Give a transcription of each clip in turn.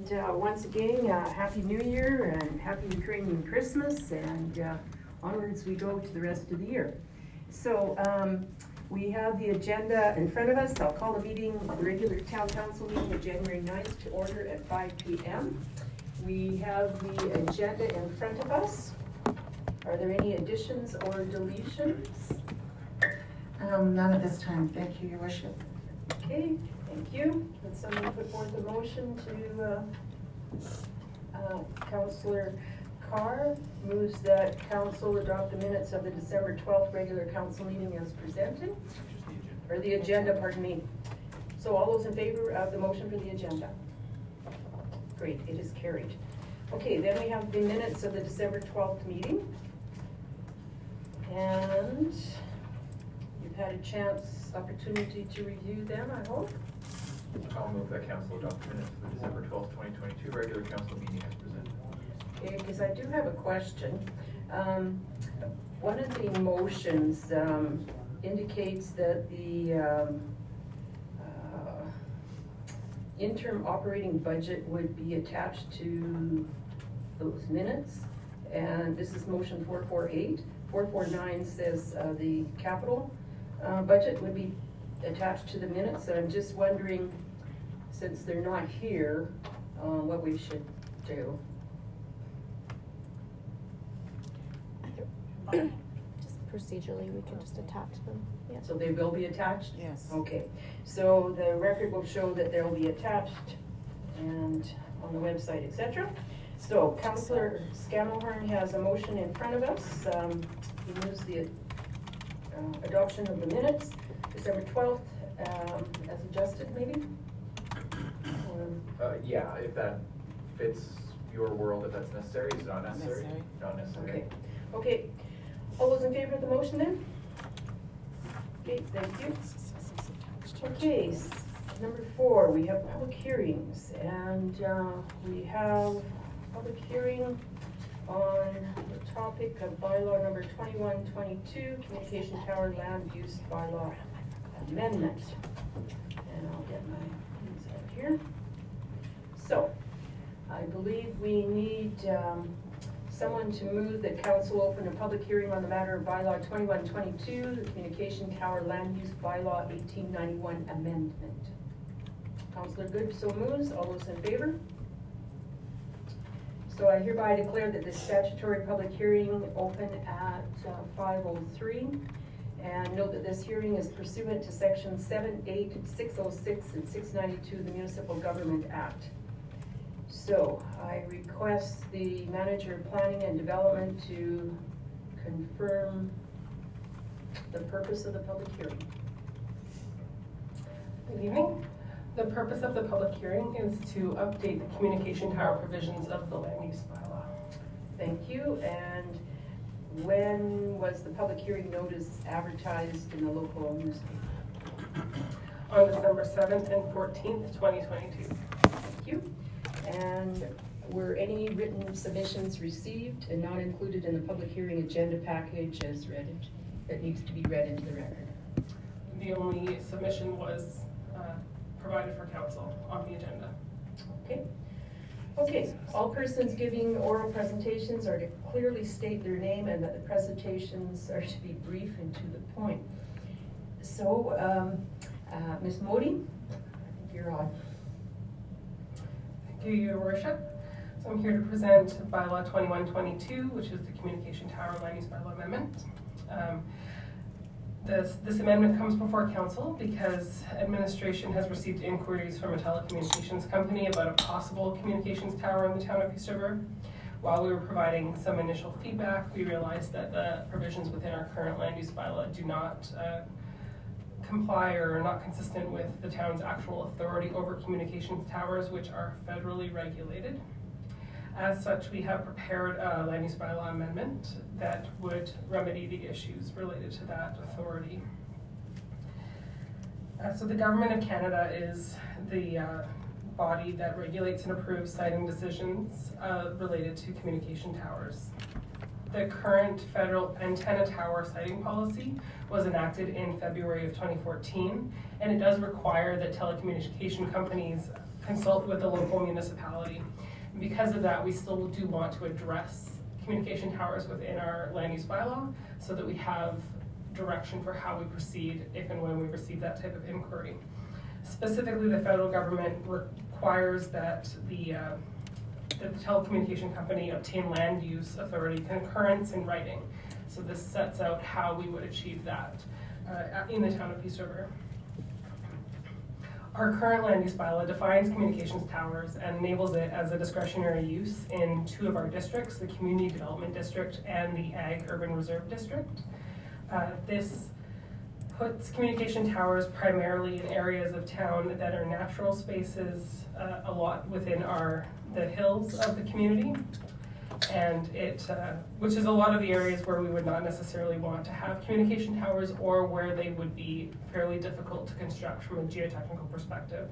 And, uh, once again, uh, Happy New Year and Happy Ukrainian Christmas and uh, onwards we go to the rest of the year. So um, we have the agenda in front of us. I'll call the meeting, the regular town council meeting of January 9th to order at 5 p.m. We have the agenda in front of us. Are there any additions or deletions? Um, none at this time, thank you, your worship. Okay, thank you. Would someone put forth a motion to, uh, uh, Carr moves that council adopt the minutes of the December twelfth regular council meeting as presented, or the agenda, pardon me. So all those in favor of the motion for the agenda? Great, it is carried. Okay, then we have the minutes of the December twelfth meeting. And you've had a chance, opportunity to review them, I hope. I'll move that council adopt minutes for the December twelfth, twenty twenty-two regular council meeting as presented. Okay, because I do have a question. Um, One of the motions um, indicates that the um, uh, interim operating budget would be attached to those minutes. And this is motion 448. 449 says uh, the capital uh, budget would be attached to the minutes. So I'm just wondering, since they're not here, uh, what we should do. Just procedurally, we can just attach them, yeah. So they will be attached? Yes. Okay, so the record will show that they'll be attached and on the website, etc. So Councilor Scammelhorn has a motion in front of us. Um, He moves the uh, adoption of the minutes, December twelfth, um, as adjusted maybe? Or- Uh, yeah, if that fits your world, if that's necessary, is it not Not necessary? necessary. Not necessary. Okay, okay. All those in favor of the motion then? Okay, thank you. Okay, s- number four, we have public hearings, and uh, we have public hearing on the topic of bylaw number twenty-one twenty-two, communication tower land use bylaw amendment. And I'll get my things out here. So, I believe we need um, someone to move that council open a public hearing on the matter of bylaw twenty-one twenty-two, the communication tower land use bylaw eighteen ninety-one amendment. Councilor Good so moves, all those in favor? So I hereby declare that the statutory public hearing open at uh, five oh three. And note that this hearing is pursuant to section seven, eight, six oh six, and six ninety-two of the Municipal Government Act. So I request the manager of planning and development to confirm the purpose of the public hearing. Good evening. The purpose of the public hearing is to update the communication tower provisions of the land use bylaw. Thank you, and when was the public hearing notice advertised in the local newspaper? On December seventh and fourteenth, twenty twenty-two. Thank you. And were any written submissions received and not included in the public hearing agenda package as read, that needs to be read into the record? The only submission was uh, provided for council on the agenda. Okay. Okay, all persons giving oral presentations are to clearly state their name and that the presentations are to be brief and to the point. So, um, uh, Ms. Modi, I think you're on. Thank you, your worship. So I'm here to present bylaw twenty-one twenty-two, which is the communication tower land use bylaw amendment. Um, This, this amendment comes before council because administration has received inquiries from a telecommunications company about a possible communications tower in the town of Peace River. While we were providing some initial feedback, we realized that the provisions within our current land use bylaw do not uh, comply or are not consistent with the town's actual authority over communications towers, which are federally regulated. As such, we have prepared a land use bylaw amendment that would remedy the issues related to that authority. Uh, so the Government of Canada is the uh, body that regulates and approves siting decisions uh, related to communication towers. The current federal antenna tower siting policy was enacted in February of 2014, and it does require that telecommunication companies consult with the local municipality. And Because of that, we still do want to address communication towers within our land use bylaw so that we have direction for how we proceed if and when we receive that type of inquiry. Specifically, the federal government requires that the, uh, that the telecommunication company obtain land use authority concurrence in writing. So this sets out how we would achieve that uh, in the town of Peace River. Our current land use bylaw defines communications towers and enables it as a discretionary use in two of our districts, the Community Development District and the Ag Urban Reserve District. Uh, This puts communication towers primarily in areas of town that are natural spaces, uh, a lot within our, the hills of the community. And it, uh, which is a lot of the areas where we would not necessarily want to have communication towers or where they would be fairly difficult to construct from a geotechnical perspective.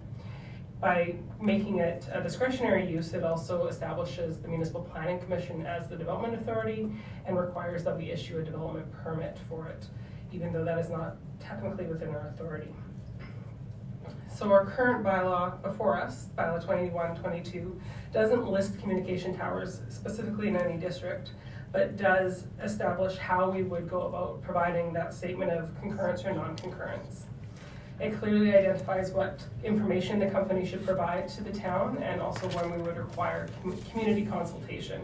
By making it a discretionary use, it also establishes the Municipal Planning Commission as the development authority and requires that we issue a development permit for it, even though that is not technically within our authority. So our current bylaw before us, bylaw 2122, doesn't list communication towers specifically in any district, but does establish how we would go about providing that statement of concurrence or non-concurrence. It clearly identifies what information the company should provide to the town and also when we would require com- community consultation.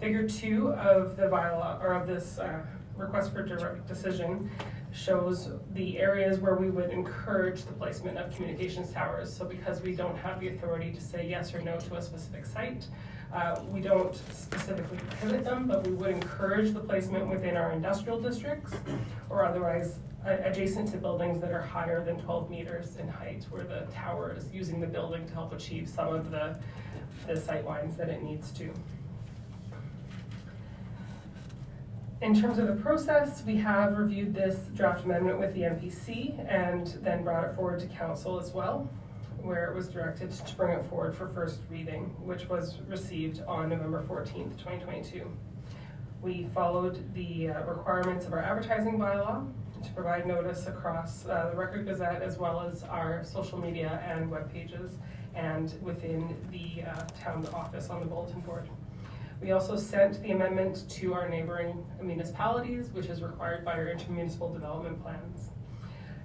Figure two of the bylaw, or of this uh, request for direct decision, shows the areas where we would encourage the placement of communications towers. So because we don't have the authority to say yes or no to a specific site, uh, we don't specifically prohibit them, but we would encourage the placement within our industrial districts or otherwise adjacent to buildings that are higher than twelve meters in height, where the tower is using the building to help achieve some of the, the sight lines that it needs to. In terms of the process, we have reviewed this draft amendment with the MPC and then brought it forward to council as well, where it was directed to bring it forward for first reading, which was received on November fourteenth, twenty twenty-two. We followed the uh, requirements of our advertising bylaw to provide notice across uh, the Record Gazette as well as our social media and web pages and within the uh, town office on the bulletin board. We also sent the amendment to our neighboring municipalities, which is required by our intermunicipal development plans.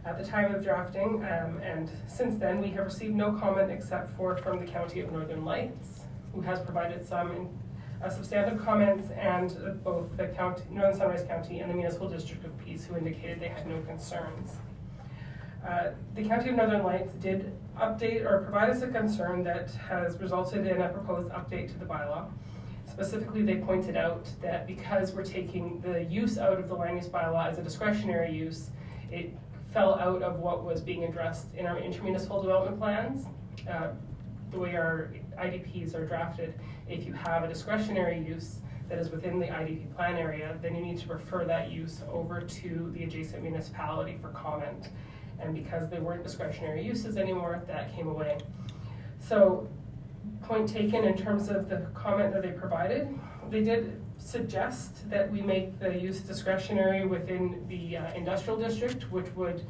At the time of drafting, um, and since then, we have received no comment except for from the County of Northern Lights, who has provided some uh, substantive comments, and uh, both the county, Northern Sunrise County and the Municipal District of Peace, who indicated they had no concerns. Uh, The County of Northern Lights did update or provide us a concern that has resulted in a proposed update to the bylaw. Specifically, they pointed out that because we're taking the use out of the land use bylaw as a discretionary use, it fell out of what was being addressed in our intermunicipal development plans. Uh, The way our IDPs are drafted, if you have a discretionary use that is within the IDP plan area, then you need to refer that use over to the adjacent municipality for comment. And because they weren't discretionary uses anymore, that came away. So point taken in terms of the comment that they provided. They did suggest that we make the use discretionary within the uh, industrial district, which would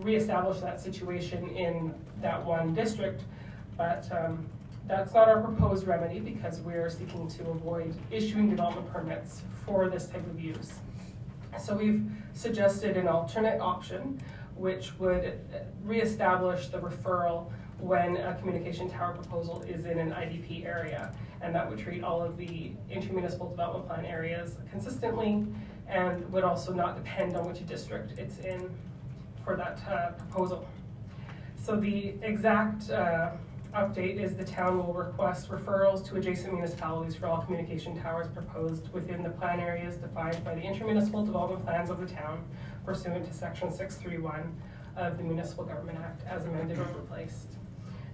reestablish that situation in that one district. But um, that's not our proposed remedy because we're seeking to avoid issuing development permits for this type of use. So we've suggested an alternate option, which would reestablish the referral when a communication tower proposal is in an IDP area. And that would treat all of the intermunicipal development plan areas consistently and would also not depend on which district it's in for that uh, proposal. So the exact uh, update is the town will request referrals to adjacent municipalities for all communication towers proposed within the plan areas defined by the intermunicipal development plans of the town pursuant to section six three one of the Municipal Government Act as amended or replaced.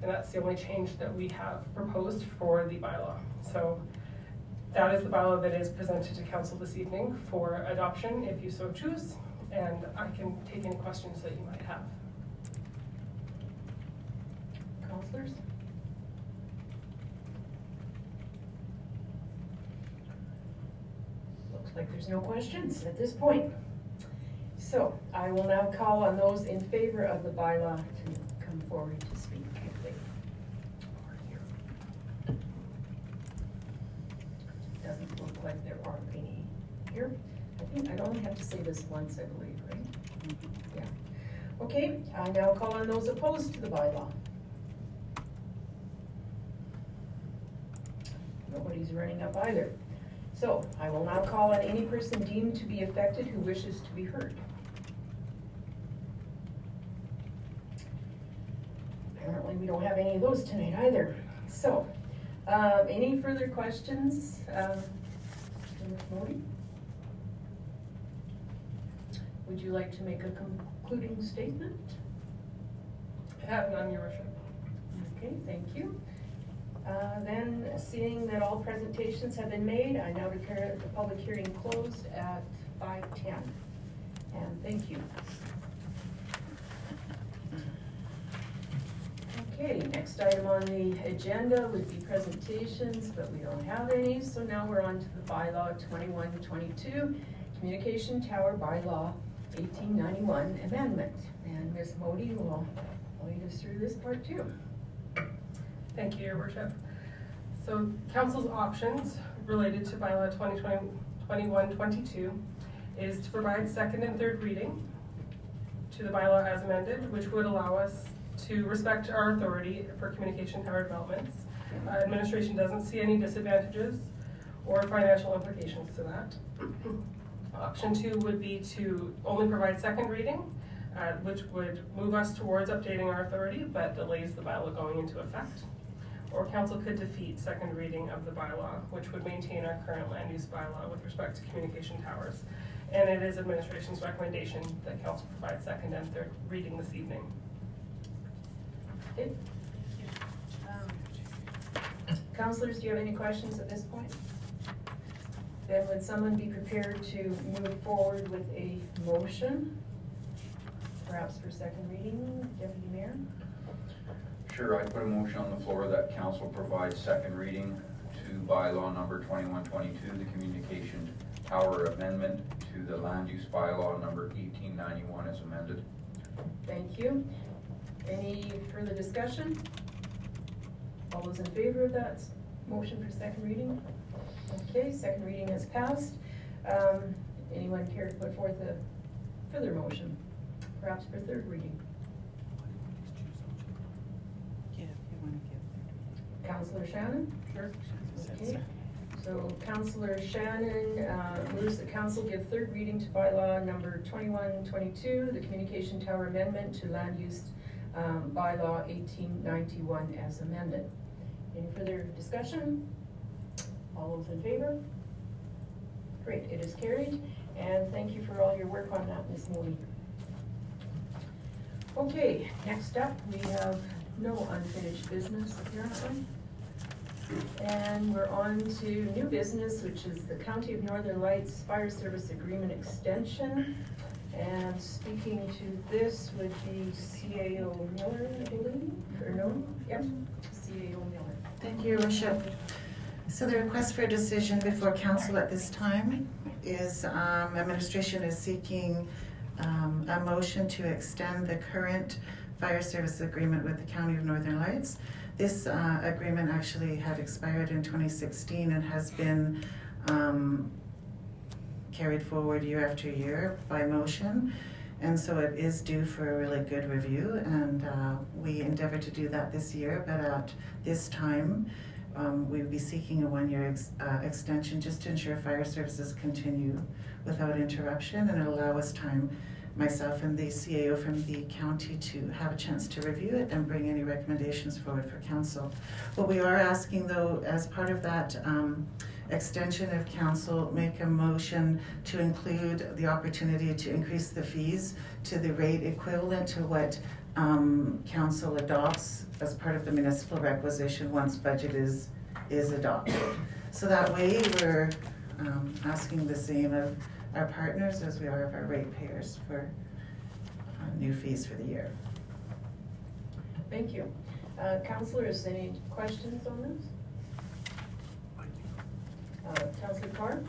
And that's the only change that we have proposed for the bylaw. So that is the bylaw that is presented to council this evening for adoption, if you so choose. And I can take any questions that you might have. Councilors? Looks like there's no questions at this point. So I will now call on those in favor of the bylaw to come forward to speak. if they like there are any here. I think I'd only have to say this once, I believe, right? Yeah. Okay, I now call on those opposed to the bylaw. Nobody's running up either. So I will now call on any person deemed to be affected who wishes to be heard. Apparently, we don't have any of those tonight either. So, um, any further questions? Um, Modi? Would you like to make a concluding statement? I have none, your worship. Okay, thank you. Uh, Then, seeing that all presentations have been made, I now declare the public hearing closed at five ten. And thank you. Okay, next item on the agenda would be presentations, but we don't have any, so now we're on to the bylaw twenty-one twenty-two, Communication Tower Bylaw eighteen ninety-one Amendment. And Ms. Modi will lead us through this part too. Thank you, your worship. So council's options related to bylaw 2021-22 is to provide second and third reading to the bylaw as amended, which would allow us to respect our authority for communication tower developments. Uh, Administration doesn't see any disadvantages or financial implications to that. Option two would be to only provide second reading, uh, which would move us towards updating our authority, but delays the bylaw going into effect. Or council could defeat second reading of the bylaw, which would maintain our current land use bylaw with respect to communication towers. And it is administration's recommendation that council provide second and third reading this evening. Okay. Um, counselors, do you have any questions at this point? Then would someone be prepared to move forward with a motion? Perhaps for second reading, Deputy Mayor? Sure, I put a motion on the floor that council provides second reading to bylaw number twenty-one twenty-two, the communication tower amendment to the land use bylaw number eighteen ninety-one as amended. Thank you. Any further discussion? All those in favor of that motion for second reading? Okay, second reading has passed. Um, anyone care to put forth a further motion, perhaps for third reading? Yeah, you wanna give. Councilor Shannon? Sure. Okay, so Councilor Shannon, uh, moves that council give third reading to bylaw number twenty-one twenty-two, the communication tower amendment to land use, um, bylaw eighteen ninety-one as amended. Any further discussion? All those in favor? Great, it is carried, and thank you for all your work on that, Ms. Mooney. Okay, next up, we have no unfinished business apparently. And we're on to new business, which is the County of Northern Lights Fire Service Agreement Extension. And speaking to this would be CAO Miller, I believe, or no? Yep, CAO Miller. Thank you, Your Worship. So the request for a decision before council at this time is, um, administration is seeking, um, a motion to extend the current fire service agreement with the County of Northern Lights. This, uh, agreement actually had expired in twenty sixteen and has been, um, carried forward year after year by motion. And so it is due for a really good review, and uh, we endeavor to do that this year, but at this time, um, we'd be seeking a one-year ex- uh, extension just to ensure fire services continue without interruption and allow us time, myself and the CAO from the county to have a chance to review it and bring any recommendations forward for council. What we are asking though, as part of that, um, extension of council make a motion to include the opportunity to increase the fees to the rate equivalent to what um, council adopts as part of the municipal requisition once budget is, is adopted. So that way, we're um, asking the same of our partners as we are of our ratepayers for uh, new fees for the year. Thank you. Uh, Councilors, any questions on this? Uh, Councilor Carr?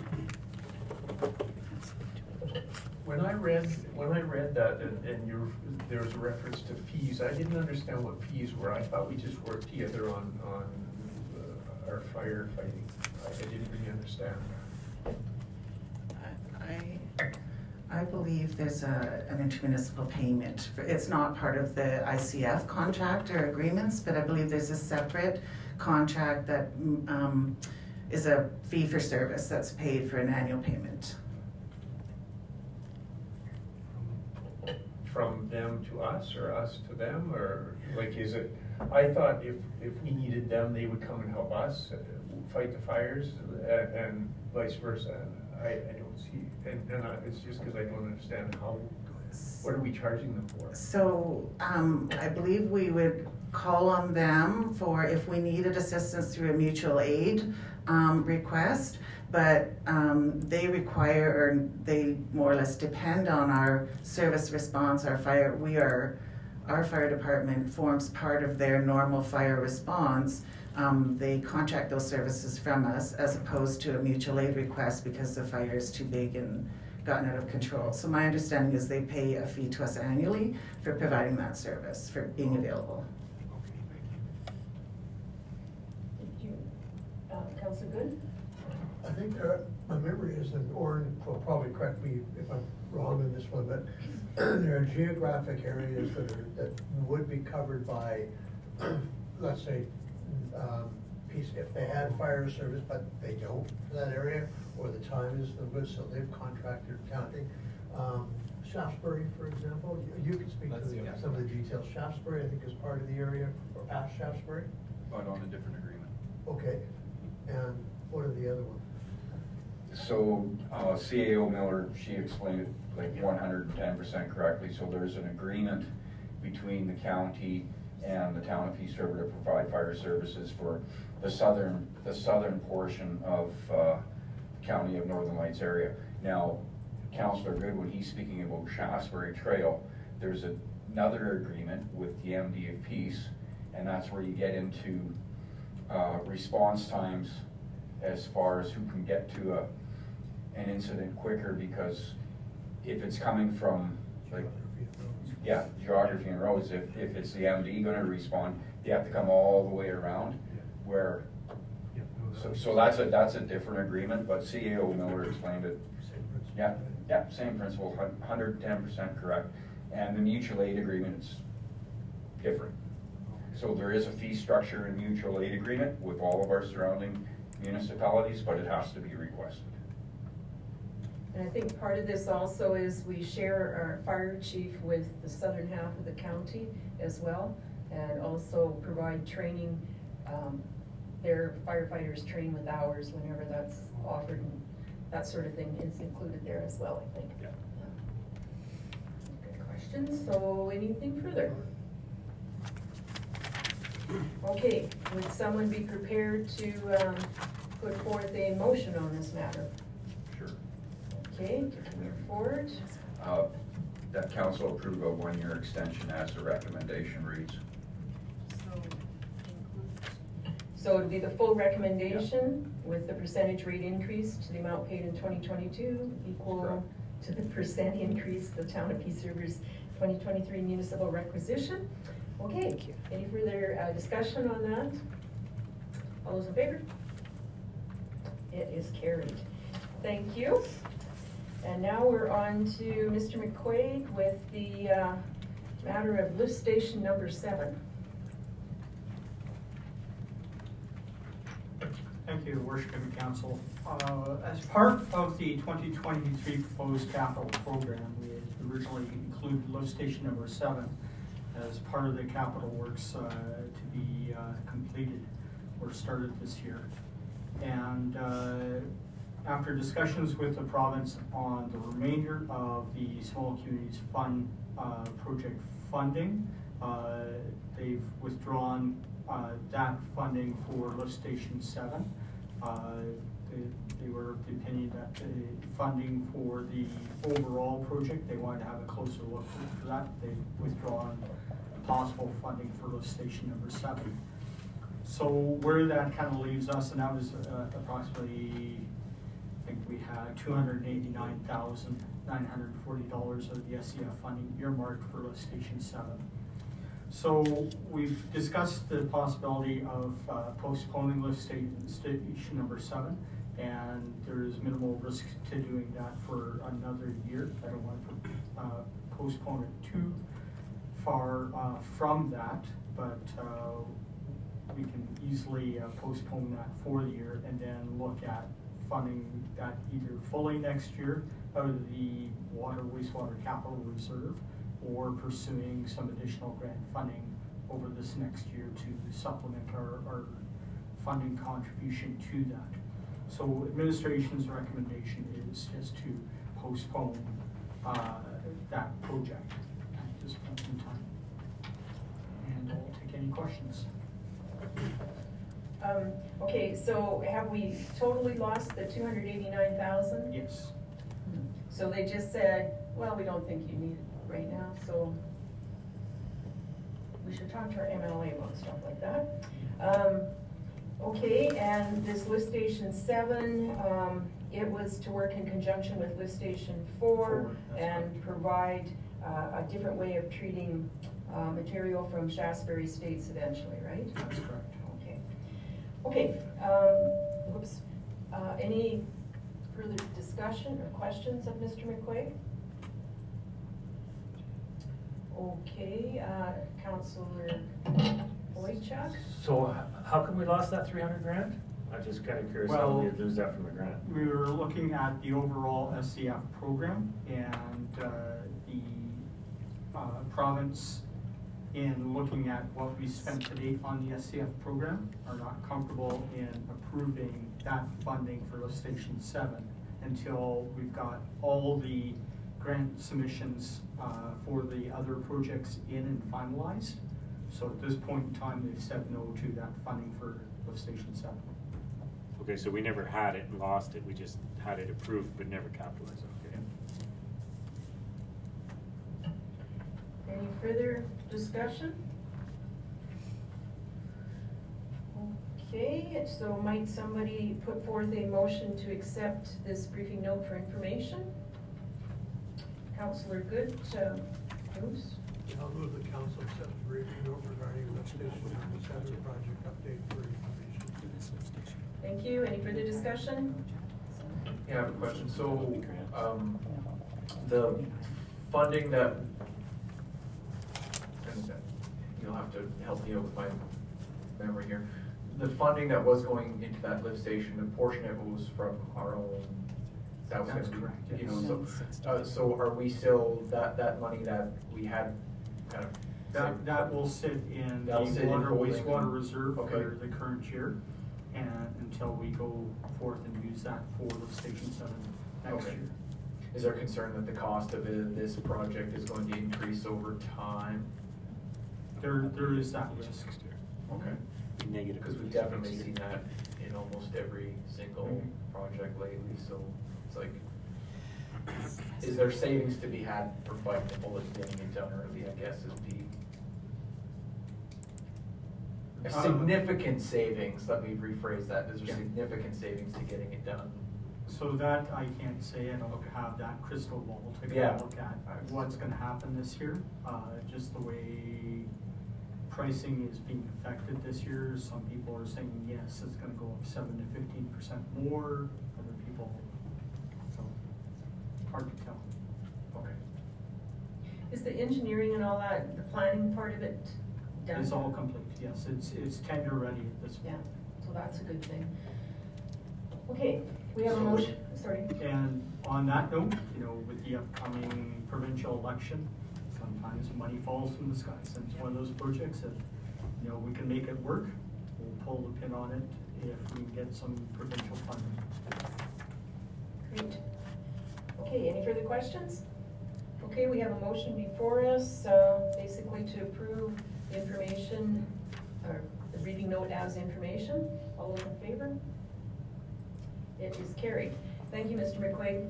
When I read, when I read that and, and you, there was a reference to fees, I didn't understand what fees were. I thought we just worked together on, on uh, our firefighting. I I didn't really understand. I, I believe there's a, an intermunicipal payment. for- It's not part of the ICF contract or agreements, but I believe there's a separate contract that, mm, um, is a fee for service that's paid for an annual payment. From them to us or us to them, or like, is it, I thought if, if we needed them, they would come and help us uh, fight the fires uh, and vice versa. I, I don't see, and, and I- it's just because I don't understand how, what are we charging them for? So, um, I believe we would call on them for if we needed assistance through a mutual aid, um, request. But, um, they require, or they more or less depend on our service response, our fire, we are, our fire department forms part of their normal fire response. Um, they contract those services from us as opposed to a mutual aid request because the fire is too big and gotten out of control. So my understanding is they pay a fee to us annually for providing that service, for being available. Thank you. Uh, Councilor Good? I think there, my memory is, and Orin will probably correct me if I'm wrong in this one, but there are geographic areas that are, that would be covered by, let's say, um, Peace, if they had fire service, but they don't for that area, or the time is the good, so they've contracted counting. Um, Shaftesbury, for example, you, you can speak to the- yeah. some of the details. Shaftesbury, I think, is part of the area, or past Shaftesbury. But on a different agreement. Okay, and what are the other ones? So, uh, CAO Miller, she explained it like one hundred and ten percent correctly, so there's an agreement between the county and the town of Peace River to provide fire services for the southern, the southern portion of, uh, county of Northern Lights area. Now, Councilor Good, when he's speaking about Shaftesbury Trail, there's another agreement with the MD of Peace, and that's where you get into, uh, response times as far as who can get to a, an incident quicker, because if it's coming from, like, yeah, geography and roads, if, if it's the MD gonna respond, they have to come all the way around, where, so, so that's a, that's a different agreement, but CAO Miller explained it. Yeah, yeah, same principle, hundred and ten percent correct, and the mutual aid agreement is different. So there is a fee structure in mutual aid agreement with all of our surrounding municipalities, but it has to be requested. And I think part of this also is we share our fire chief with the southern half of the county as well, and also provide training. um, Their firefighters train with ours whenever that's offered, and that sort of thing is included there as well, I think. Yeah. Good questions, so anything further? Okay, would someone be prepared to um, put forth a motion on this matter? Sure. Okay, to move forward. Uh, That council approve a one-year extension as the recommendation reads. So it'd be the full recommendation with the percentage rate increase to the amount paid in twenty twenty-two equal Correct. to the percent increase the town of Peace River's twenty twenty-three municipal requisition. Okay, thank you. any further uh, discussion on that? All those in favor? It is carried. Thank you. And now we're on to Mr. McQuaid with the uh, matter of lift station number seven. Thank you, Worship and Council. Uh, As part of the 2023 proposed capital program, we originally included lift station number seven as part of the capital works uh, to be uh, completed or started this year. And uh, after discussions with the province on the remainder of the Small Communities Fund project funding, they've withdrawn uh, that funding for lift station seven. Uh, They they were of the opinion that the funding for the overall project, they wanted to have a closer look for that. They've withdrawn possible funding for lift station number seven. So where that kind of leaves us, and that was uh, approximately, I think we had two hundred and eighty-nine thousand, nine hundred and forty dollars of the SCF funding earmarked for lift station seven. So we've discussed the possibility of uh, postponing lift station, station number seven And there is minimal risk to doing that for another year. I don't want to uh, postpone it too far uh, from that, but uh, we can easily uh, postpone that for the year and then look at funding that either fully next year out of the water wastewater capital reserve or pursuing some additional grant funding over this next year to supplement our, our funding contribution to that. So administration's recommendation is just to postpone uh, that project at this point in time. And I'll take any questions. Um, okay, so have we totally lost the two hundred eighty-nine thousand? Yes. So they just said, well, we don't think you need it right now, so we should talk to our MLA about stuff like that. Um, okay, and this lift station seven, um, it was to work in conjunction with lift station four and correct. provide, uh, a different way of treating, uh, material from Shaftesbury States eventually, right? That's correct. Okay. Okay, um, whoops, uh, any further discussion or questions of Mr. McQuaig? Okay, uh, Councilor Boychuk? So how come we lost that three hundred grand? I'm just kinda curious how Well- we lose that from the grant. We were looking at the overall SCF program and uh, the uh, province in looking at what we spent to date on the SCF program are not comfortable in approving that funding for lift station seven until we've got all the grant submissions uh, for the other projects in and finalized. So at this point in time, they've said no to that funding for lift station seven. Okay, so we never had it and lost it, we just had it approved but never capitalized, okay? Any further discussion? Okay, so might somebody put forth a motion to accept this briefing note for information? Councilor Good, uh, Bruce? I'll move the council to accept the briefing note regarding the station number seven project update for information. Thank you. Any further discussion? Yeah, I have a question. So, um, the funding that, and you'll have to help me out with my memory here. The funding that was going into that lift station, a portion of it was from our own, that was gonna That's be, correct, you know, so, uh, so are we still, that, that money that we had kind of. That, that will sit in the That'll sit in water holding. wastewater reserve Okay. for the current year. And until we go forth and use that for the station seven next Okay. year. Is there concern that the cost of it- this project is going to increase over time? There, there is that risk. Okay. Negative. Because we've definitely seen that in almost every single Mhm. project lately, so it's like, is there savings to be had for biting the bullet and getting it done early, I guess is the. A Um, significant savings, let me rephrase that, is there Yeah. significant savings to getting it done? So that I can't say, I don't have that crystal ball to go Yeah. look at what's gonna happen this year. Uh, just the way pricing is being affected this year, some people are saying, yes, it's gonna go up seven to fifteen percent more, other people, so, hard to tell. Okay. Is the engineering and all that, the planning part of it done? It's all complete, yes, it's, it's tender ready at this Yeah, point. so that's a good thing. Okay, we have a So- motion, sorry. And on that note, you know, with the upcoming provincial election, sometimes money falls from the sky. And it's one of those projects that, you know, we can make it work. We'll pull the pin on it if we get some provincial funding. Great. Okay, any further questions? Okay, we have a motion before us, uh, basically to approve the information, or the reading note as information. All those in favor? It is carried. Thank you, Mr. McQuaig.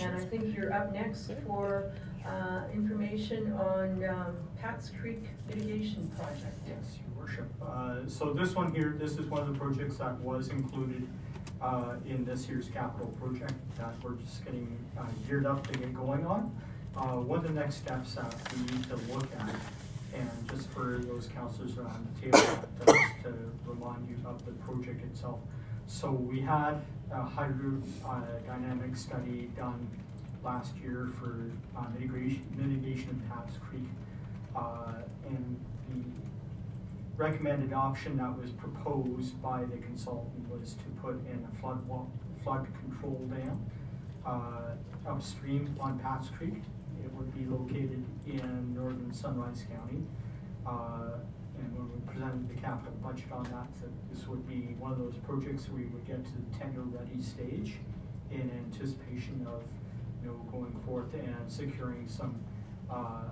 And I think you're up next for uh, information on um, Pat's Creek mitigation project. Yes, your worship. Uh, So this one here, this is one of the projects that was included uh, in this year's capital project that we're just getting uh, geared up to get going on. Uh, One of the next steps that we need to look at, and just for those councilors around the table, just to remind you of the project itself. So we had a hydrodynamic study done last year for uh, mitigation, mitigation of Pat's Creek. Uh, And the recommended option that was proposed by the consultant was to put in a flood flood control dam uh, upstream on Pat's Creek. It would be located in northern Sunrise County. Uh, And when we presented the capital budget on that, that this would be one of those projects we would get to the tender-ready stage in anticipation of, you know, going forth and securing some uh,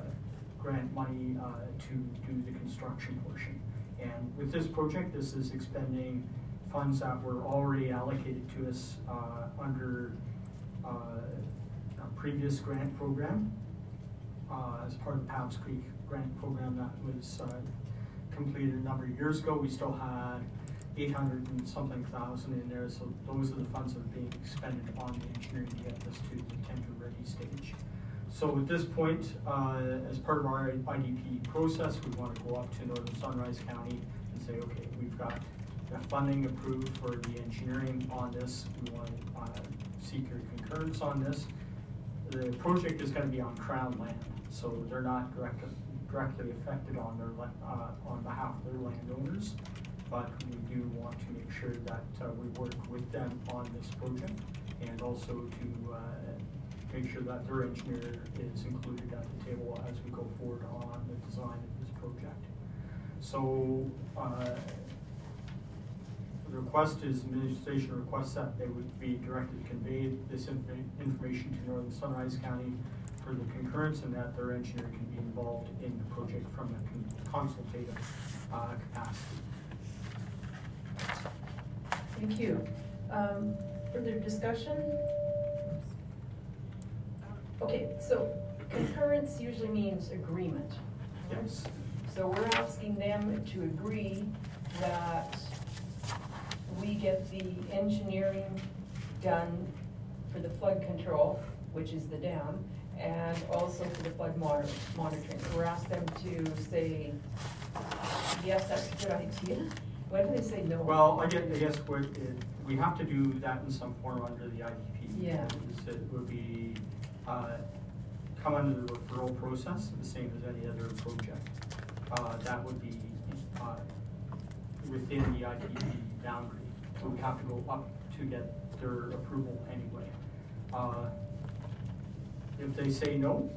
grant money uh, to do the construction portion. And with this project, this is expending funds that were already allocated to us uh, under a previous grant program as part of the Pounds Creek grant program that was completed a number of years ago. We still had eight hundred and something thousand in there, so those are the funds that are being expended on the engineering to get this to the tender-ready stage. So at this point, uh, as part of our IDP process, we want to go up to Northern Sunrise County and say, okay, we've got the funding approved for the engineering on this. We want to uh, seek your concurrence on this. The project is going to be on Crown land, so they're not directly, directly affected on their, uh, on behalf of their landowners. But we do want to make sure that uh, we work with them on this project and also to uh, make sure that their engineer is included at the table as we go forward on the design of this project. So, uh, the request is, administration requests that they would be directed to convey this infor- information to Northern Sunrise County for the concurrence and that their engineer can be involved in the project from a con- consultative uh, capacity. Thank you. Um, Further discussion? Okay, so concurrence usually means agreement. Yes. So we're asking them to agree that we get the engineering done for the flood control, which is the dam, and also for the flood monitor- monitoring. We're asking them to say, yes, that's a good idea. What if they say no? Well, I guess, I guess what, it- we have to do that in some form under the IDP. Yeah. It would be, uh, come under the referral process, the same as any other project. Uh, that would be, uh, within the IDP boundary. So we have to go up to get their approval anyway. Uh, If they say no,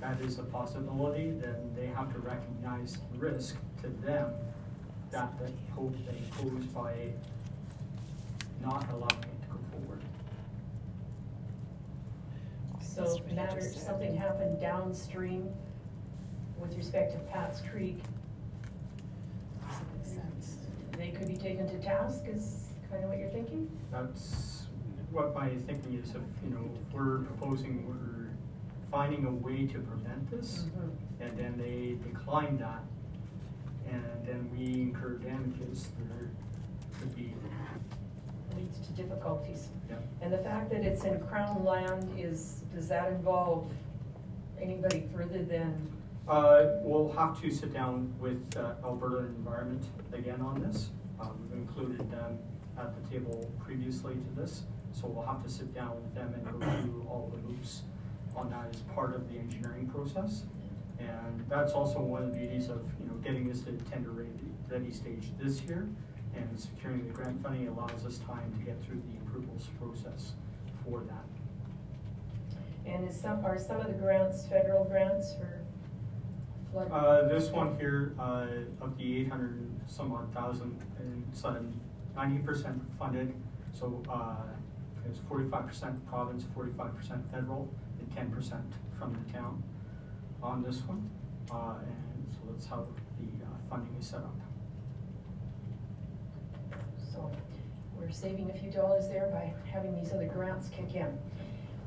that is a possibility, then they have to recognize the risk to them that they pose, they pose by not allowing it to go forward. So no matter if something happened downstream with respect to Pat's Creek, they could be taken to task, is kind of what you're thinking? That's what my thinking is, if, you know, we're proposing, we're finding a way to prevent this, Mhm. and then they decline that, and then we incur damages, there could be, Leads to difficulties. yeah. And the fact that it's in Crown land is, does that involve anybody further than, Uh, we'll have to sit down with uh, Alberta Environment again on this. Uh, we've included them at the table previously to this, so we'll have to sit down with them and go through all the loops on that as part of the engineering process. And that's also one of the beauties of, you know, getting this to tender ready, stage this year and securing the grant funding allows us time to get through the approvals process for that. and is some, are some of the grants federal grants for flood? Uh, this one here, uh, of the eight hundred and some odd thousand, and it's ninety percent funded, so, uh, it's forty-five percent province, forty-five percent federal, and ten percent from the town on this one. Uh, and so that's how the, uh, funding is set up. So we're saving a few dollars there by having these other grants kick in.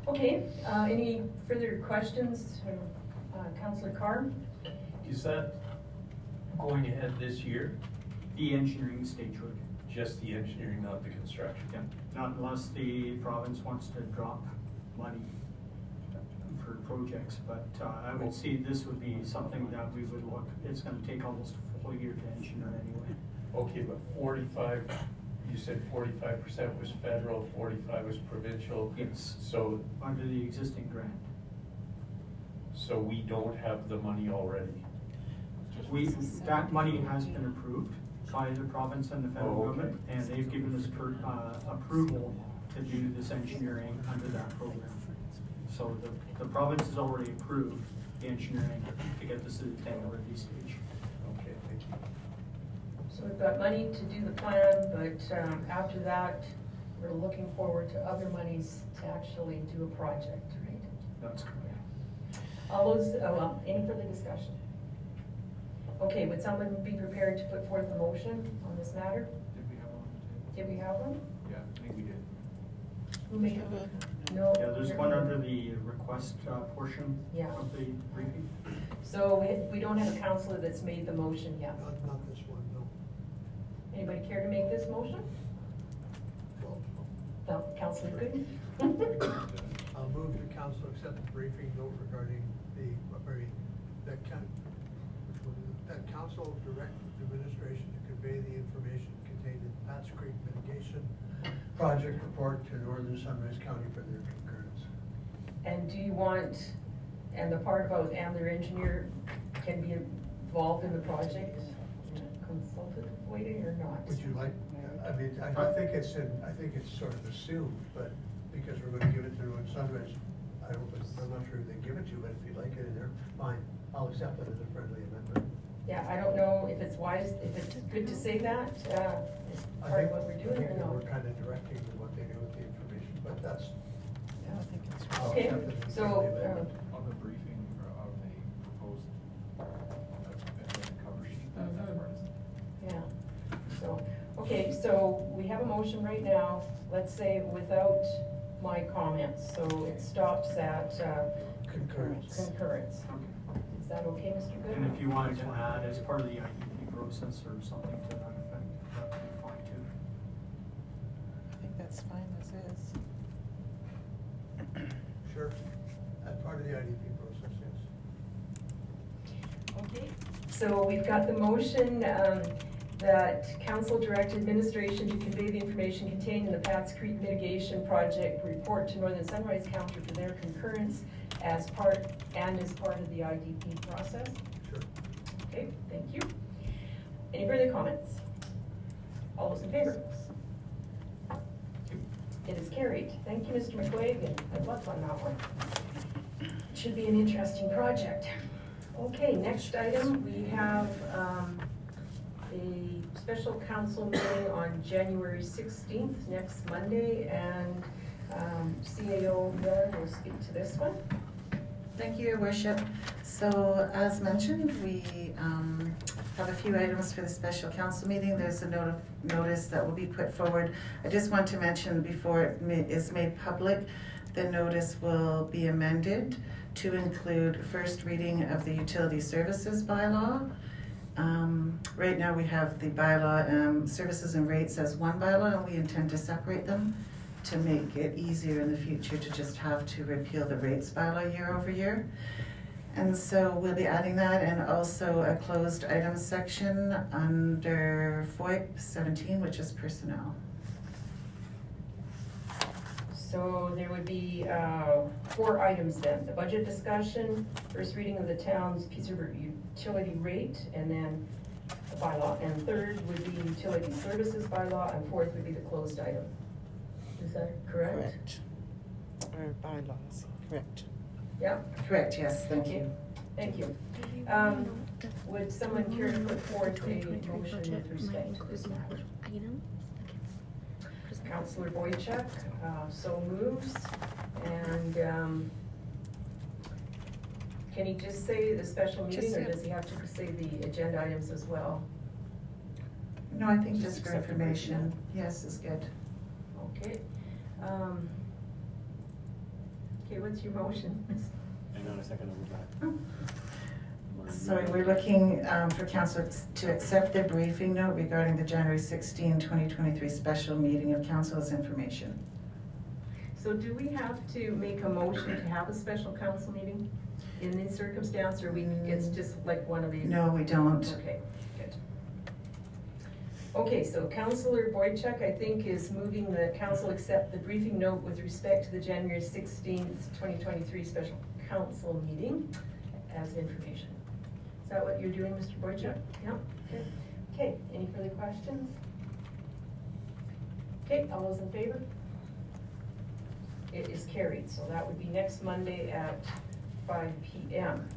Okay, uh, any further questions, uh, Councilor Carr? Is that going ahead this year? The engineering stage would, Just the engineering, not the construction? yeah, not unless the province wants to drop money for projects, but, uh, I would see this would be something that we would look, it's gonna take almost a full year to engineer anyway. Okay, but forty-five, you said forty-five percent was federal, forty-five was provincial. Yes. So, Under the existing grant. so we don't have the money already? We, that money has been approved by the province and the Oh, federal okay. government, and they've given us per, uh, approval to do this engineering under that program. So the, the province has already approved the engineering to get this to the tank ready stage. Okay, thank you. So we've got money to do the plan, but um, after that, we're looking forward to other monies to actually do a project, right? That's correct. All those, oh, well, any further discussion? Okay, would someone be prepared to put forth a motion on this matter? Did we have one? Did we have one? Yeah, I think we did. Who made it? No. Yeah, there's one under the request uh, portion Yeah. of the briefing. So we, we don't have a councilor that's made the motion yet. Not, not this one, no. Anybody care to make this motion? Well, No, Councilor Good? I'll move the council accept the briefing note regarding the, what, very, that can, which one is it? that council direct administration to convey the information contained in Pat's Creek mitigation project report to Northern Sunrise County for their concurrence. And do you want, and the part about and their engineer can be involved in the project consultative way or not? Would you like, I mean, I, I think it's in, I think it's sort of assumed, but because we're gonna give it to Northern Sunrise, I don't, I'm not sure if they give it to you, but if you'd like it in there, fine, I'll accept it as a friendly amendment. Yeah, I don't know if it's wise, if it's good to say that, uh, as I part of think- what we're I doing think or that. We're kind of directing them what they do with the information, but that's. Yeah, I think it's I'll Okay, accept it as so, friendly uh, amendment. On the briefing or of the proposed, uh, the cover sheet, that, that Mhm. part is. Yeah, so, okay, so we have a motion right now, let's say without my comments, so it stops at uh, Concurrence. concurrence. Okay. Is that okay, Mr. Good? And if you wanted to add as part of the IDP process or something to that effect, that would be fine too. I think that's fine as is. Sure, that's part of the IDP process, yes. Okay, so we've got the motion um, that council direct administration to convey the information contained in the Pat's Creek mitigation project report to Northern Sunrise County for their concurrence as part, and as part of the IDP process. Sure. Okay, thank you. Any further comments? All those in favor? It is carried. Thank you, Mr. McQuaig, and good luck on that one. It should be an interesting project. Okay, next item, we have um, a special council meeting on January 16th, next Monday, and um, CAO Miller will speak to this one. Thank you, Your Worship. So as mentioned, we um, have a few items for the special council meeting. There's a note notice that will be put forward. I just want to mention before it is made public, the notice will be amended to include first reading of the utility services bylaw. Um, Right now, we have the bylaw, um, services and rates as one bylaw, and we intend to separate them to make it easier in the future to just have to repeal the rates bylaw year over year. And so we'll be adding that and also a closed items section under FOIP seventeen, which is personnel. So there would be uh, four items then. The budget discussion, first reading of the town's piece of utility rate, and then the bylaw. And third would be utility services bylaw, and fourth would be the closed item. Is that correct? Or bylaws, correct. Yeah, Correct, yes, thank you. thank you. Um, Would someone care to put forth a motion with respect to this matter? Councilor Boychuk, uh, so moves, and, um, can he just say the special meeting, or say- does he have to say the agenda items as well? No, I think Just just for accept the information, yes, is good. Okay. Um, Okay, what's your motion? Hang on a second, I'll go back. Sorry, we're looking um, for council to accept the briefing note regarding the January 16, 2023 special meeting of council's information. So do we have to make a motion to have a special council meeting in this circumstance, or we, it's just like one of these? No, we don't. Okay, good. Okay, so Councillor Boychuk, I think, is moving the council accept the briefing note with respect to the January sixteenth, twenty twenty-three special council meeting as information. Is that what you're doing, Mr. Boychuk? Yeah, okay. Okay, any further questions? Okay, all those in favor? It is carried, so that would be next Monday at five P M.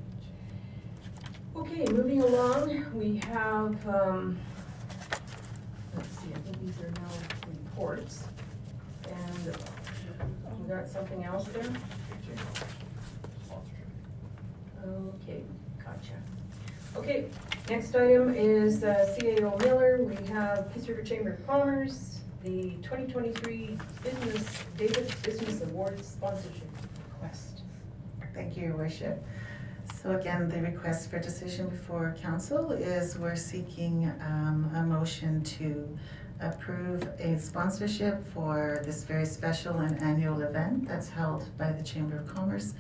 Okay, moving along, we have, um, let's see, I think these are now reports. And we got something else there? Okay, gotcha. Okay, next item is uh, CAO Miller. We have Peace River Chamber of Commerce, the 2023 Business, Davis Business Awards sponsorship request. Thank you, Your Worship. So again, the request for decision before council is we're seeking um, a motion to approve a sponsorship for this very special and annual event that's held by the Chamber of Commerce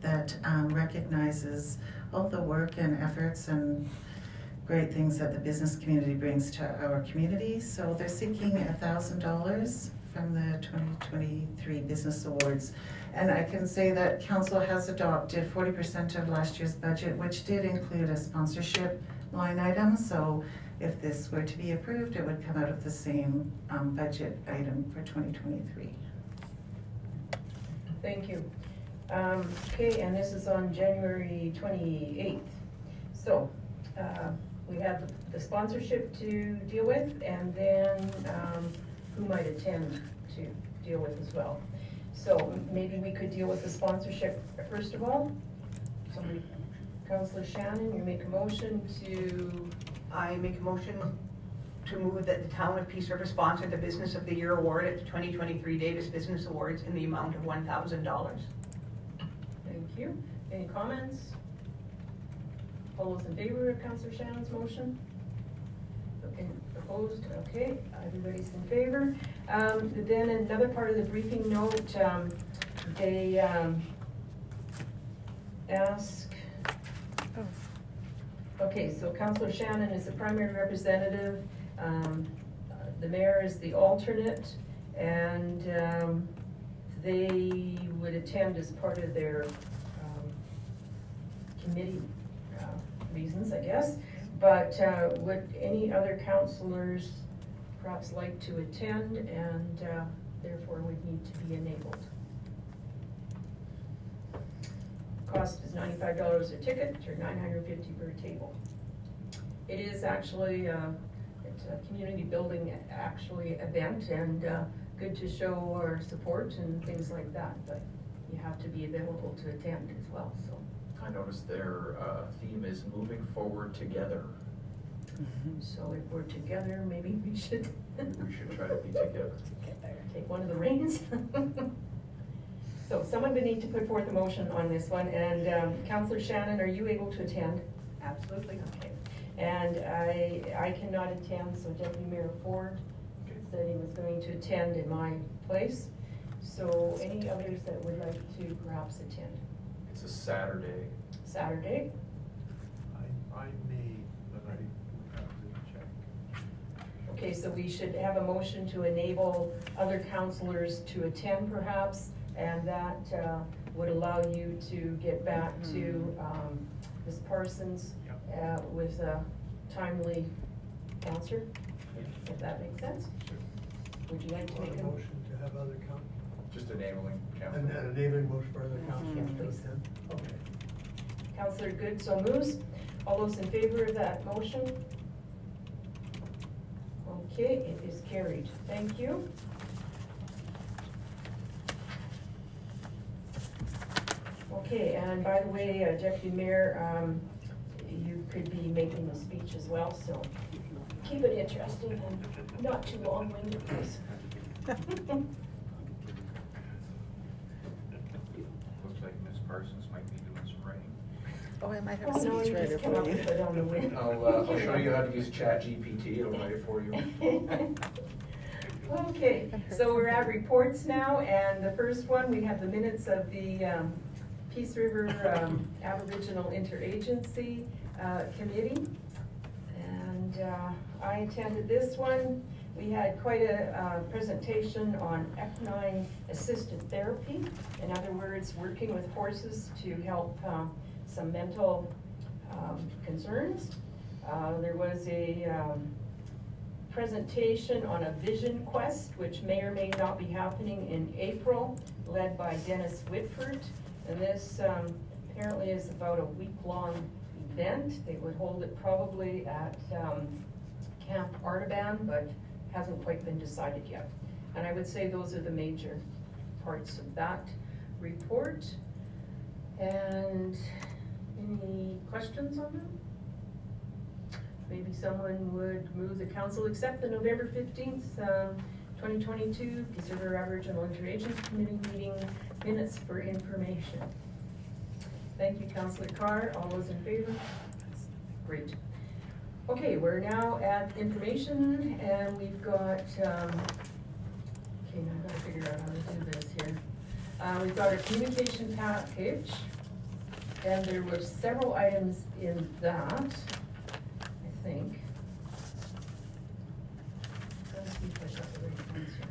that um, recognizes all the work and efforts and great things that the business community brings to our community. So they're seeking a thousand dollars from the twenty twenty-three Business Awards. And I can say that council has adopted forty percent of last year's budget, which did include a sponsorship line item. So if this were to be approved, it would come out of the same um, budget item for twenty twenty-three. Thank you. Um, Okay, and this is on January 28th. So, uh, we have the sponsorship to deal with, and then um, who might attend to deal with as well. So maybe we could deal with the sponsorship first of all. Somebody, Councillor Shannon, you make a motion to, I make a motion to move that the town of Peace River sponsor the Business of the Year Award at the twenty twenty-three Davis Business Awards in the amount of one thousand dollars. thank you. Any comments? All those in favor of Councillor Shannon's motion? Okay, Opposed? Okay, everybody's in favor. Um, Then another part of the briefing note, um, they um, ask, okay, so Councillor Shannon is the primary representative, um, the mayor is the alternate, and um, they would attend as part of their um, committee uh, reasons, I guess. But uh, would any other councilors perhaps like to attend and uh, therefore would need to be enabled? Cost is ninety-five dollars a ticket or nine hundred fifty per table. It is actually, uh, it's a community building actually event and uh, good to show our support and things like that, but you have to be available to attend as well, so. I noticed their uh, theme is moving forward together. So if we're together, maybe we should. We should try to be together. Take one of the reins. So someone would need to put forth a motion on this one, and um, Councilor Shannon, are you able to attend? Absolutely. Okay. And I, I cannot attend, so Deputy Mayor Ford Okay. said he was going to attend in my place. So any others that would like to perhaps attend? It's a Saturday. Saturday? I, I may, but I would have to check. Okay, so we should have a motion to enable other councilors to attend perhaps, and that uh, would allow you to get back to um, Ms. Parsons uh, with a timely answer, if that makes sense. Would you like to Want make a a motion to have other coun, Just enabling and council. an enabling motion for other councilors Yes, to please. attend? Okay. Councilor Good so moves. All those in favor of that motion? Okay, it is carried. Thank you. Okay, and by the way, uh, Deputy Mayor, um, you could be making the speech as well, so keep it interesting and not too long-winded, please. Looks like Ms. Parsons might be doing some writing. Oh, I might no, you just come up with it on the wind. I'll, uh, I'll show you how to use ChatGPT, it'll write it for you. Okay, so we're at reports now, and the first one, we have the minutes of the um, Peace River um, Aboriginal Interagency uh, Committee. And uh, I attended this one. We had quite a, uh, presentation on equine assisted therapy. In other words, working with horses to help, um, some mental, um, concerns. Uh, there was a, um, presentation on a vision quest, which may or may not be happening in April, led by Dennis Whitford. And this um, apparently is about a week-long event. They would hold it probably at um, Camp Artaban, but hasn't quite been decided yet. And I would say those are the major parts of that report. And any questions on that? Maybe someone would move the council accept the November fifteenth, um, twenty twenty-two Peace River Aboriginal Interagency Committee meeting minutes for information. Thank you, Councillor Carr. All those in favor? Great. Okay, we're now at information and we've got, um, okay, now I've got to figure out how to do this here. Uh, we've got our communication package and there were several items in that, I think. Let's see if I got the right ones here.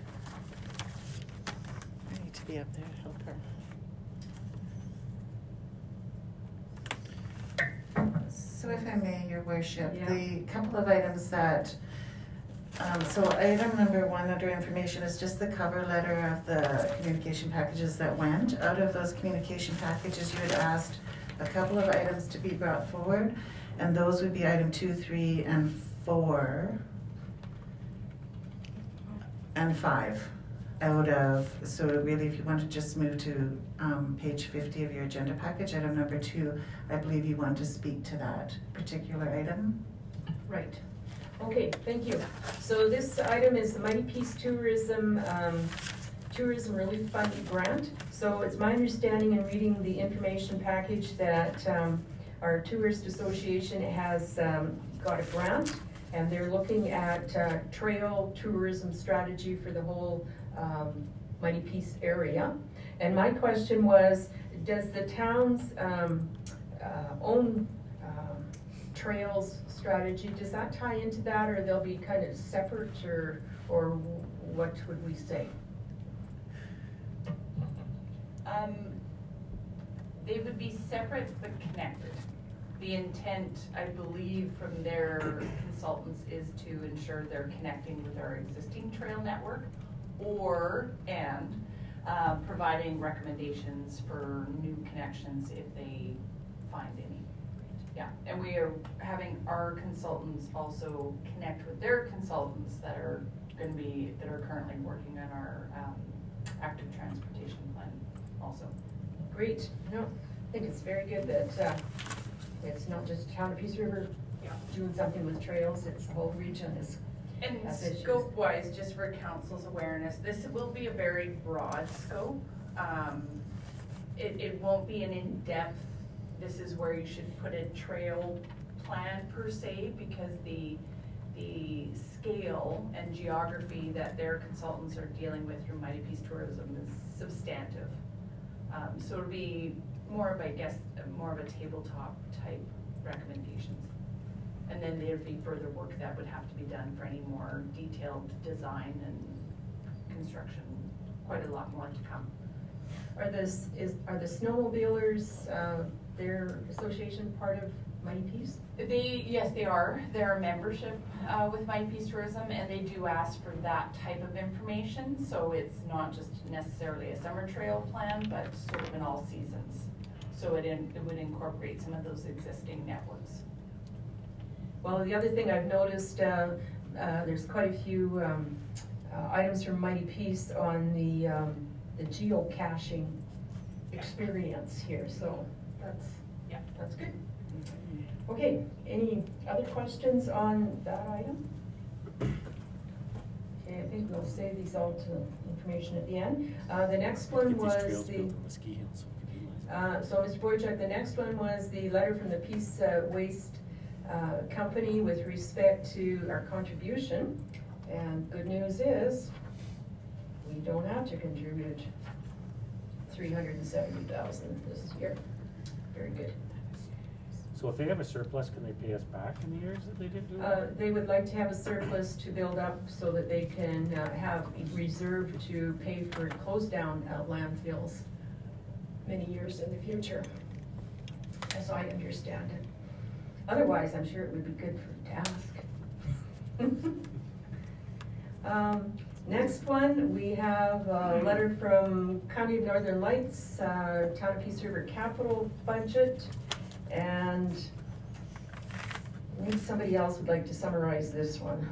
I need to be up there to help her. So if I may, your worship, Yeah. the couple of items that, um, so item number one under information is just the cover letter of the communication packages that went. Out of those communication packages, you had asked a couple of items to be brought forward, and those would be item two, three, and four. And five out of, so really if you want to just move to, um, page fifty of your agenda package, item number two, I believe you want to speak to that particular item. Right. Okay, thank you. So this item is the Mighty Peace Tourism, um, Tourism Relief Fund grant. So it's my understanding in reading the information package that, um, our tourist association has, um, got a grant and they're looking at, uh, trail tourism strategy for the whole, um, Mighty Peace area. And my question was, does the town's, um, uh, own, um, trails strategy, does that tie into that, or they'll be kind of separate, or, or what would we say? Um, they would be separate but connected. The intent, I believe, from their consultants is to ensure they're connecting with our existing trail network or, and, uh, providing recommendations for new connections if they find any. Yeah, and we are having our consultants also connect with their consultants that are gonna be, that are currently working on our, um, active transportation plan also. Great, no, I think it's very good that, uh, it's not just town of Peace River Yeah. doing something with trails, it's the whole region is, And That's issues. scope wise, just for council's awareness, this will be a very broad scope. Um, it, it won't be an in-depth, this is where you should put a trail plan per se, because the, the scale and geography that their consultants are dealing with through Mighty Peace Tourism is substantive. Um, so it'll be more of, I guess, more of a tabletop type recommendations. And then there'd be further work that would have to be done for any more detailed design and construction, quite a lot more to come. are this, is, are the snowmobilers, uh, their association part of Mighty Peace? They, yes, they are, they're a membership, uh, with Mighty Peace Tourism, and they do ask for that type of information, so it's not just necessarily a summer trail plan, but sort of in all seasons. So it in, it would incorporate some of those existing networks. Well, the other thing I've noticed, uh, uh, there's quite a few um, uh, items from Mighty Peace on the, um, the geocaching experience here, so that's, Yeah. that's good. Okay, any other questions on that item? Okay, I think we'll save these all to information at the end. Uh, the next one Get these was trails the. on the ski hill so we can utilize it. Uh, So, Mr. Boychuk, the next one was the letter from the Peace uh, Waste uh, Company with respect to our contribution. And good news is, we don't have to contribute three hundred and seventy thousand this year. Very good. So if they have a surplus, can they pay us back in the years that they didn't do Uh, they would like to have a surplus to build up so that they can, uh, have reserve to pay for closed down uh, landfills many years in the future, as I understand it. Otherwise, I'm sure it would be good for task. Um, next one, we have a letter from County of Northern Lights, uh, Town of Peace River capital budget. And maybe somebody else would like to summarize this one.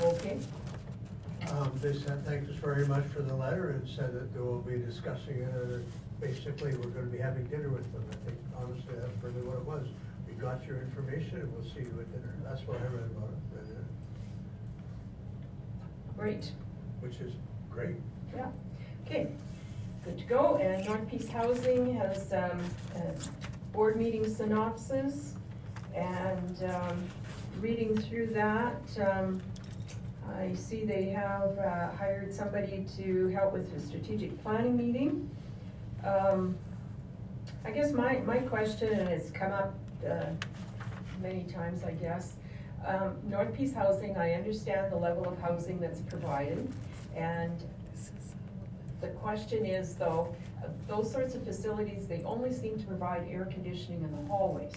Okay, Um, they said, thanked us very much for the letter and said that they will be discussing it, and basically, we're gonna be having dinner with them. I think honestly, that's really what it was. We got your information and we'll see you at dinner. That's what I read about it, read it, great, which is great. yeah. Okay, good to go. And North Peace Housing has, um, a board meeting synopsis. And, um, reading through that, um, I see they have, uh, hired somebody to help with the strategic planning meeting. Um, I guess my, my question, and it's come up, uh, many times, I guess. Um, North Peace Housing, I understand the level of housing that's provided, and the question is though, those sorts of facilities, they only seem to provide air conditioning in the hallways.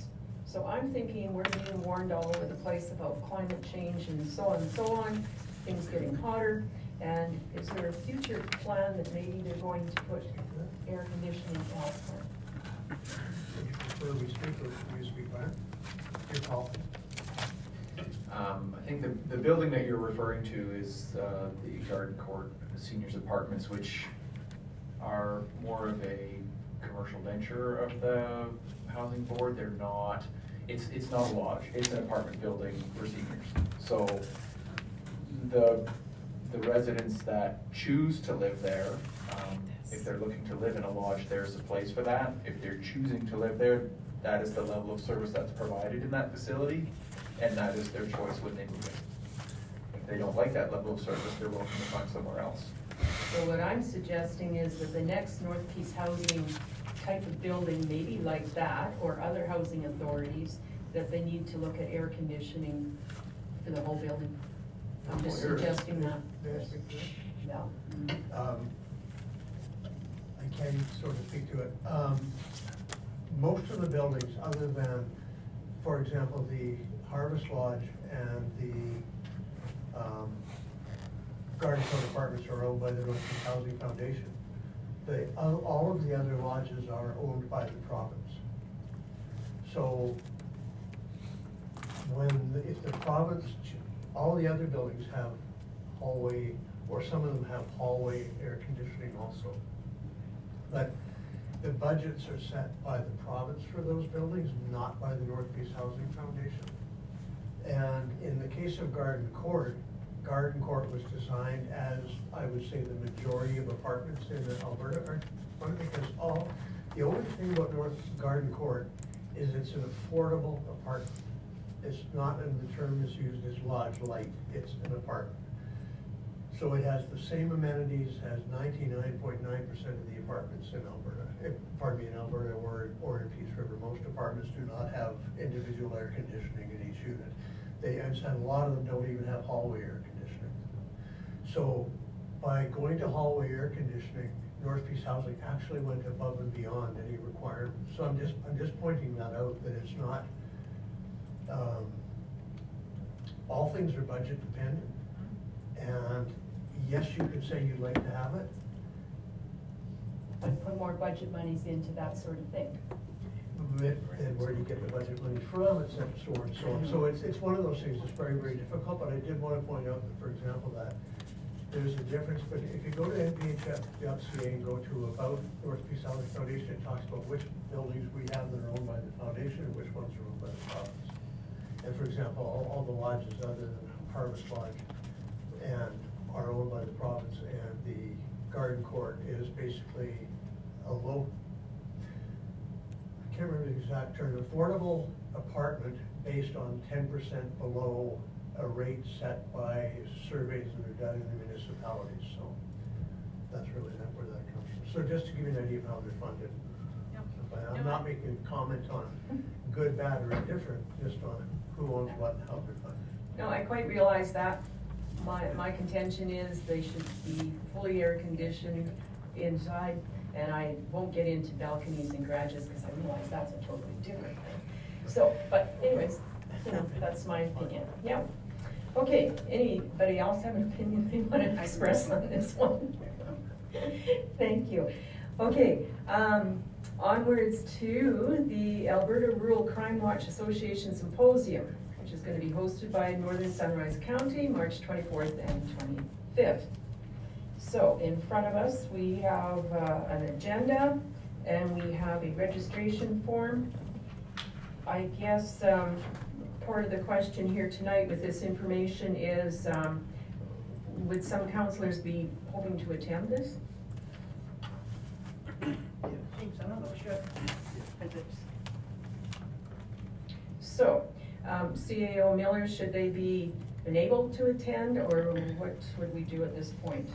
So I'm thinking we're being warned all over the place about climate change and so on and so on, things getting hotter. And is there a future plan that maybe they're going to put air conditioning elsewhere? Would you prefer we speak or you speak, Brian? Your call. Um, I think the, the building that you're referring to is, uh, the Garden Court Seniors Apartments, which are more of a commercial venture of the housing board. They're not, it's, it's not a lodge, it's an apartment building for seniors. So the, the residents that choose to live there, um, if they're looking to live in a lodge, there's a place for that. If they're choosing to live there, that is the level of service that's provided in that facility, and that is their choice when they move in. If they don't like that level of service, they're welcome to find somewhere else. So what I'm suggesting is that the next North Peace Housing type of building, maybe like that, or other housing authorities, that they need to look at air conditioning for the whole building. I'm just Well, here- suggesting that, May I speak to it? yeah. Um, I can sort of speak to it. Um, most of the buildings, other than, for example, the Harvest Lodge and the, um, Garden Court Apartments are owned by the North Peace Housing Foundation. They, all of the other lodges are owned by the province. So when, if the province, all the other buildings have hallway, or some of them have hallway air conditioning also. But the budgets are set by the province for those buildings, not by the North Housing Foundation. And in the case of Garden Court, Garden Court was designed as, I would say, the majority of apartments in Alberta are, because all, the only thing about North Garden Court is it's an affordable apartment. It's not, and the term is used as lodge light, it's an apartment. So it has the same amenities as ninety-nine point nine percent of the apartments in Alberta, eh, pardon me, in Alberta or, or in Peace River. Most apartments do not have individual air conditioning in each unit. They, and a lot of them don't even have hallway air conditioning. So by going to hallway air conditioning, North Peace Housing actually went above and beyond any requirement. So I'm just, I'm just pointing that out, that it's not, um, all things are budget dependent. And yes, you could say you'd like to have it, But put more budget monies into that sort of thing. But then where do you get the budget money from, et cetera, so on and so on. So it's, it's one of those things that's very, very difficult, but I did want to point out, that, for example, that there's a difference, but if you go to nphf.ca and go to about North Peace Housing Foundation, it talks about which buildings we have that are owned by the foundation and which ones are owned by the province. And for example, all, all the lodges other than Harvest Lodge and are owned by the province, and the garden court is basically a low, can't remember the exact term, affordable apartment based on ten percent below a rate set by surveys that are done in the municipalities, so. that's really that, where that comes from. So just to give you an idea of how they're funded. But I'm No, not making a comment on good, bad, or indifferent, just on who owns what and how they're funded. No, I quite realize that. My, my contention is they should be fully air conditioned inside, and I won't get into balconies and garages, because I realize that's a totally different thing. So, but anyways, that's my opinion, yeah. Okay, anybody else have an opinion they want to express on this one? Thank you. Okay, um, onwards to the Alberta Rural Crime Watch Association Symposium, which is gonna be hosted by Northern Sunrise County, March twenty-fourth and twenty-fifth. So in front of us, we have uh, an agenda and we have a registration form. I guess um, part of the question here tonight with this information is, um, would some councilors be hoping to attend this? I don't know, sure. Because So, um, CAO Miller, should they be enabled to attend or what would we do at this point?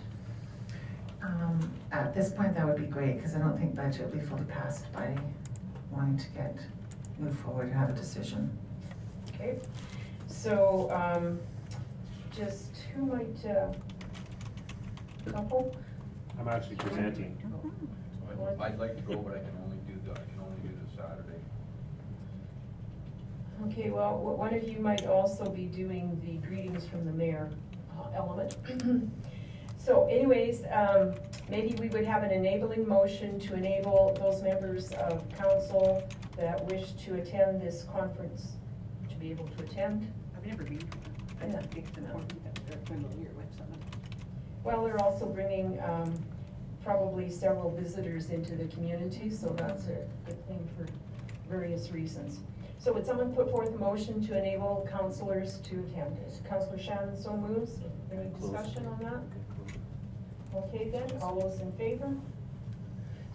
Um, At this point, that would be great, because I don't think budget will be fully passed by wanting to get, move forward and have a decision. Okay, so, um, just who might, uh, couple? I'm actually presenting. So I'd, I'd like to go, but I can only do, the I can only do the Saturday. Okay, well, w- one of you might also be doing the greetings from the mayor uh, element. So anyways, um, maybe we would have an enabling motion to enable those members of council that wish to attend this conference to be able to attend. I've never been. I Yeah. think it's important that they're familiar with some of Well, they're also bringing, um, probably several visitors into the community, so that's a good thing for various reasons. So would someone put forth a motion to enable councilors to attend? Is Councilor Shannon so moves? Any discussion on that? Okay then, all those in favor?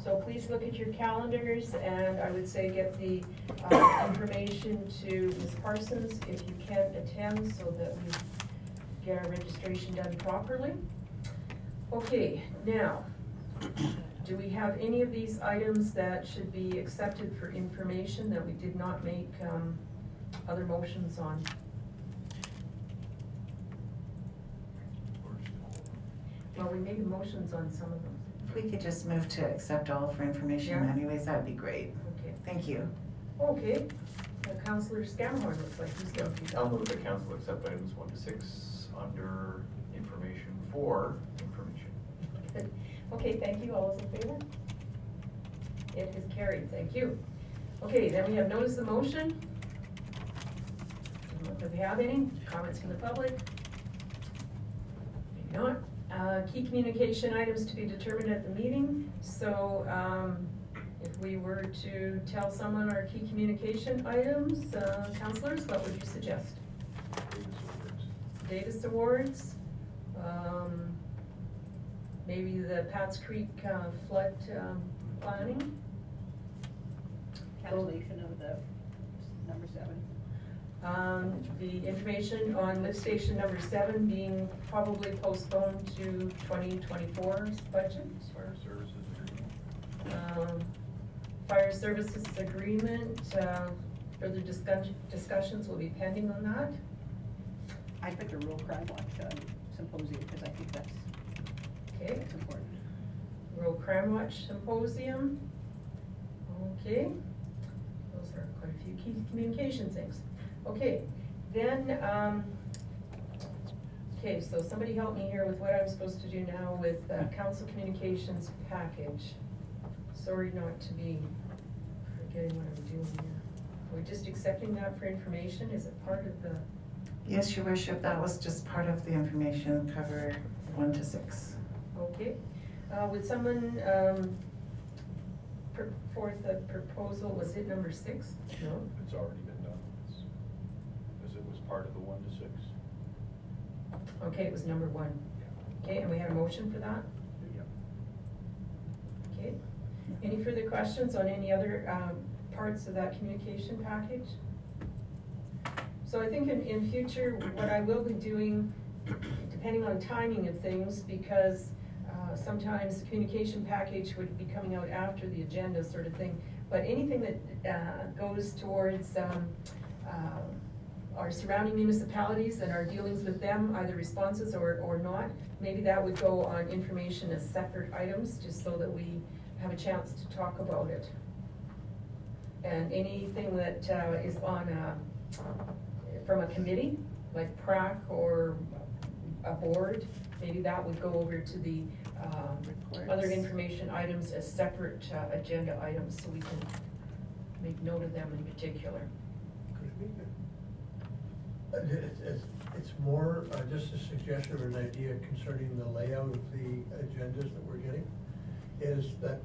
So please look at your calendars and I would say get the, uh, information to Ms. Parsons if you can attend so that we get our registration done properly. Okay, now, do we have any of these items that should be accepted for information that we did not make, um, other motions on? Well, we made motions on some of them. If we could just move to accept all for information Yeah. anyways, that'd be great. Okay. Thank you. Okay, Uh, Councilor Scamhorn looks like he's going to be. I'll move the council accept items one to six under information for information. Okay, thank you. All those in favor? It is carried. Thank you. Okay, then we have notice of motion. Do we have any comments from the public? Maybe not. Uh, Key communication items to be determined at the meeting. So um, if we were to tell someone our key communication items, uh, councilors, what would you suggest? Davis Awards, um, maybe the Pat's Creek uh, flood um, planning. cancellation of the number seven. Um, the information on lift station number seven being probably postponed to 2024's budget. Fire services agreement. Um, Fire services agreement, uh, further discuss- discussions will be pending on that. I put the rural crime watch uh, symposium because I think that's, Okay, that's important. Rural Crime Watch Symposium. Okay, those are quite a few key communication things. Okay, then, um, okay, so somebody help me here with what I'm supposed to do now with uh, council communications package. Sorry not to be forgetting what I'm doing here. We're we just accepting that for information? Is it part of the? Yes, your worship, that was just part of the information cover one to six. Okay, uh, would someone, um, put forth a proposal, was it number six? No? It's already been done, because it was part of the one to six. Okay, it was number one. Okay, and we had a motion for that? Yep. Okay. Any further questions on any other, um, parts of that communication package? So I think in, in future, what I will be doing, depending on timing of things, because, uh, uh, sometimes the communication package would be coming out after the agenda sort of thing. But anything that, uh, goes towards, um, uh, our surrounding municipalities and our dealings with them, either responses or, or not, maybe that would go on information as separate items, just so that we have a chance to talk about it. And anything that, uh, is on, uh, from a committee, like PrAC or a board, maybe that would go over to the, um, other information items as separate, uh, agenda items, so we can make note of them in particular. Could it be good? It's, it's, it's more uh, just a suggestion or an idea concerning the layout of the agendas that we're getting, is that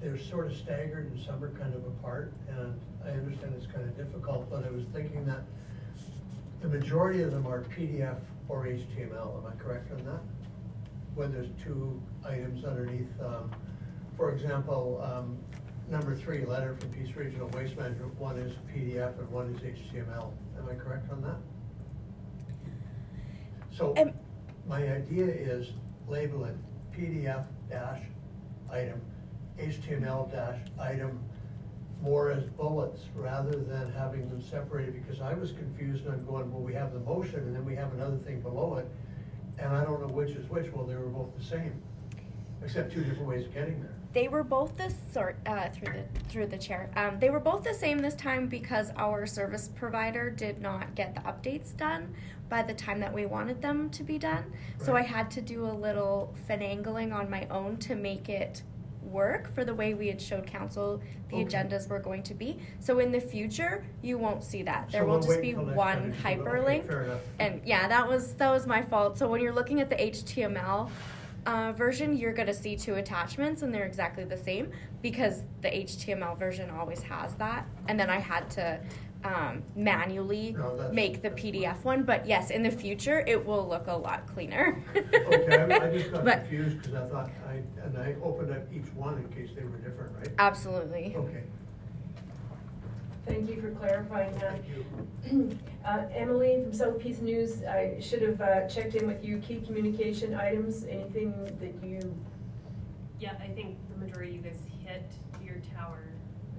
they're sort of staggered and some are kind of apart, and I understand it's kind of difficult, but I was thinking that the majority of them are PDF or HTML, am I correct on that? When there's two items underneath, um, for example, um, number three, letter from Peace Regional Waste Management, one is PDF and one is HTML, am I correct on that? So, Um, my idea is label it PDF dash item, HTML dash item, more as bullets rather than having them separated, because I was confused on going, well, we have the motion and then we have another thing below it, and I don't know which is which, well, they were both the same, except two different ways of getting there. They were both the sort uh, through the through the chair. Um, they were both the same this time because our service provider did not get the updates done by the time that we wanted them to be done. So I had to do a little finagling on my own to make it work for the way we had showed council the Okay. agendas were going to be. So in the future, you won't see that. There So will we'll just be one time to see what- okay, hyperlink. And yeah, that was that was my fault. So when you're looking at the HTML uh, version, you're gonna see two attachments, and they're exactly the same because the HTML version always has that. And then I had to um, manually No, make the PDF one. But yes, in the future, it will look a lot cleaner. Okay, I I just got But- confused, because I thought, I, and I opened up each one in case they were different, right? Absolutely. Okay, Thank you for clarifying that. thank you. Uh, Emily from South Peace News, I should have uh, checked in with you, key communication items, anything that you, Yeah, I think the majority of you guys hit your tower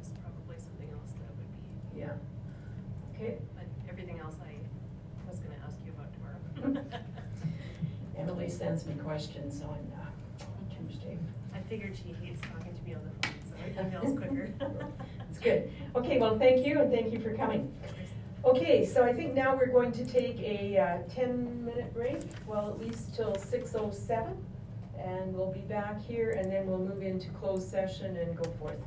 is probably something else that would be, yeah. Okay, but everything else I was gonna ask you about tomorrow. Emily sends me questions on uh, Tuesday. I figured she hates talking to me on the phone, so it emails quicker. Good. Okay, well, thank you, and thank you for coming. Okay, so I think now we're going to take a uh, ten-minute break, well, at least till six oh seven. And we'll be back here, and then we'll move into closed session and go forth.